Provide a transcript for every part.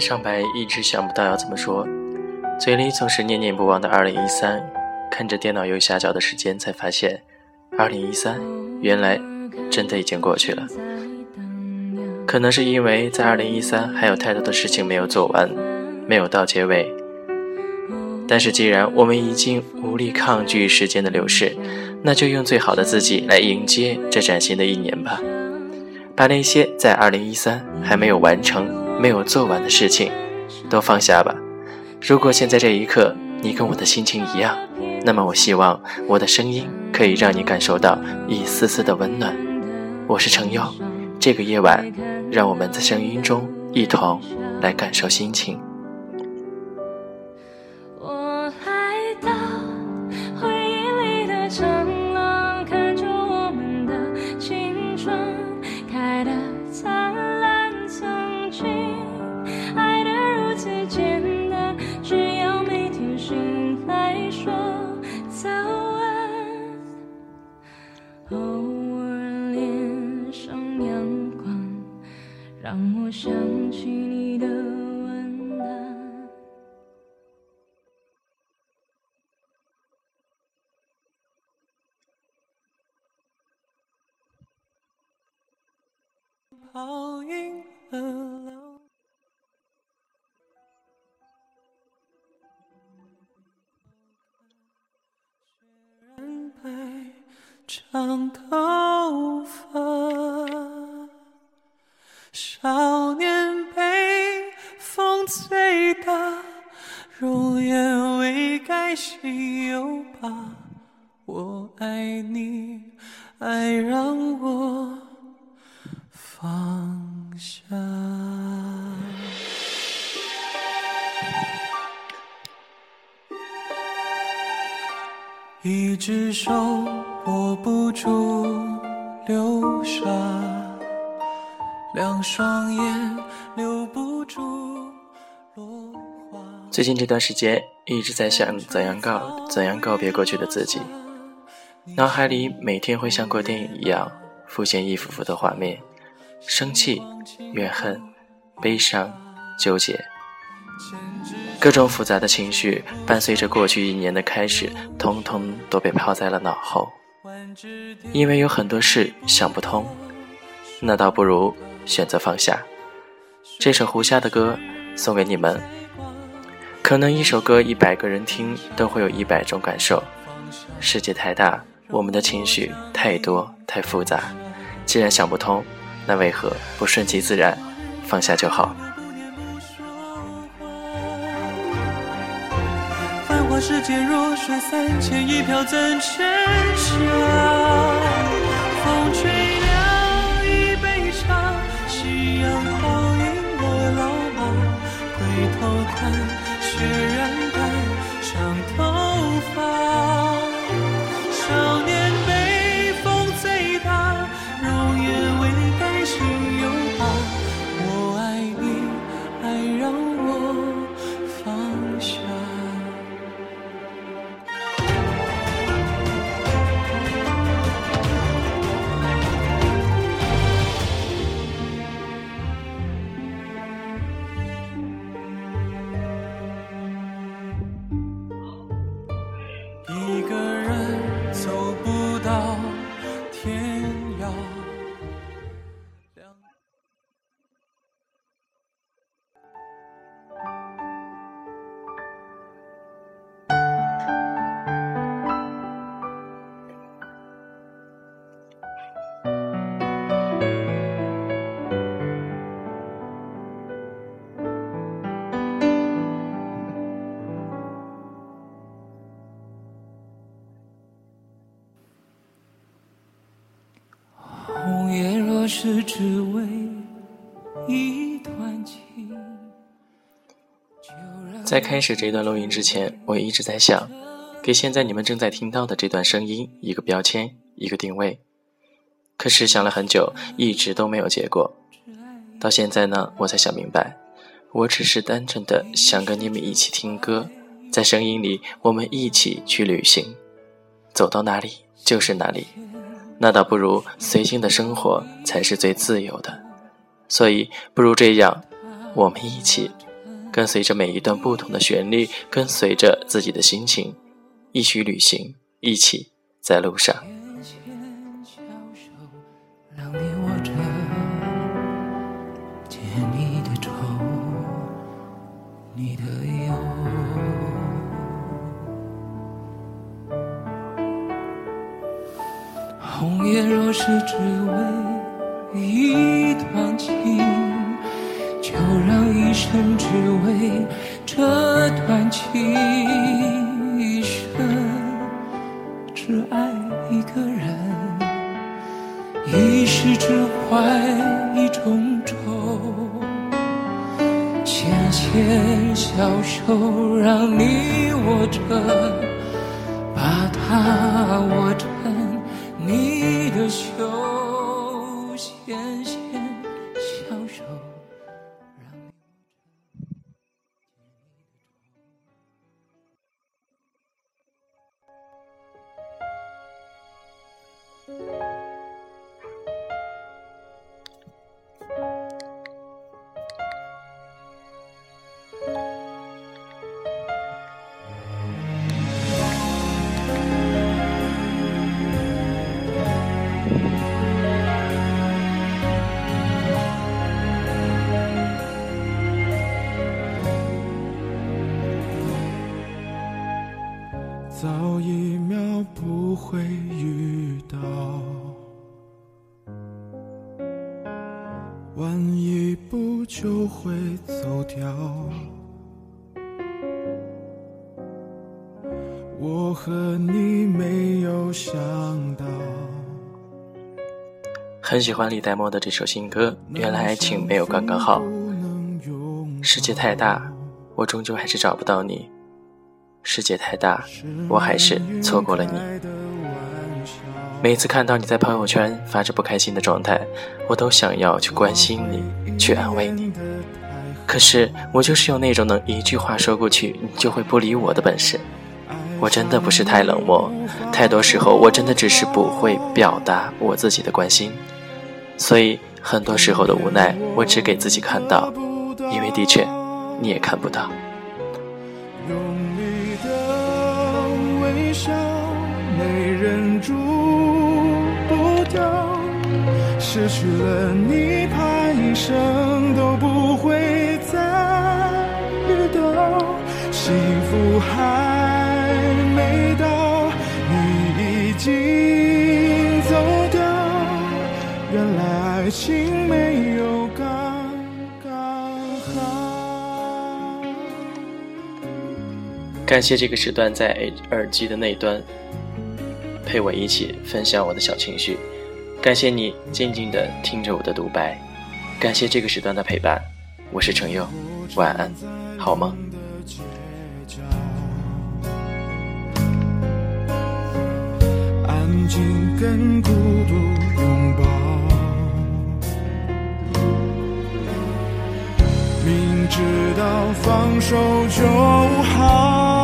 上白一直想不到要怎么说，嘴里总是念念不忘的二零一三。看着电脑右下角的时间，才发现，二零一三原来真的已经过去了。可能是因为在二零一三还有太多的事情没有做完，没有到结尾。但是既然我们已经无力抗拒时间的流逝，那就用最好的自己来迎接这崭新的一年吧。把那些在二零一三还没有完成、没有做完的事情都放下吧。如果现在这一刻你跟我的心情一样，那么我希望我的声音可以让你感受到一丝丝的温暖。我是程优，这个夜晚，让我们在声音中一同来感受心情。泡影了浪，雪染白长头发，少年被风吹大，容颜未改心有疤。我爱你，爱让我。放下，一只手握不住流沙，两双眼留不住落花。最近这段时间一直在想怎样告怎样告别过去的自己，脑海里每天会像过电影一样浮现一幅幅的画面。生气、怨恨、悲伤、纠结，各种复杂的情绪伴随着过去一年的开始，通通都被抛在了脑后。因为有很多事想不通，那倒不如选择放下。这首胡夏的歌送给你们。可能一首歌一百个人听都会有一百种感受。世界太大，我们的情绪太多太复杂。既然想不通。那为何不顺其自然，放下就好？繁华世界弱水三千，一瓢怎盛下？风吹凉一杯茶，夕阳倒映了老马。回头看，雪染白长头发。是只为一段情。在开始这段录音之前，我一直在想，给现在你们正在听到的这段声音一个标签，一个定位。可是想了很久，一直都没有结果。到现在呢，我才想明白，我只是单纯的想跟你们一起听歌，在声音里，我们一起去旅行，走到哪里就是哪里。那倒不如随心的生活才是最自由的，所以不如这样，我们一起跟随着每一段不同的旋律，跟随着自己的心情，一起旅行，一起在路上。是只为一段情，就让一生只为这段情，一生只爱一个人，一世只怀一种愁。牵牵小手，让你握着，把它握着。你的手早一秒不会遇到，晚一步就会走掉。我和你没有想到。很喜欢李代沫的这首新歌，原来爱情没有刚刚好。世界太大，我终究还是找不到你。世界太大，我还是错过了你。每次看到你在朋友圈发着不开心的状态，我都想要去关心你，去安慰你。可是我就是有那种能一句话说过去，你就会不理我的本事。我真的不是太冷漠，太多时候我真的只是不会表达我自己的关心。所以很多时候的无奈，我只给自己看到，因为的确，你也看不到。笑，没忍住不掉，失去了你，怕一生都不会再遇到。幸福还没到，你已经走掉。原来爱情感谢这个时段在耳机的那端陪我一起分享我的小情绪，感谢你静静的听着我的独白，感谢这个时段的陪伴，我是程佑，晚安，好梦。安静跟孤独拥抱，明知道放手就好。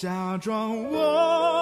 假装我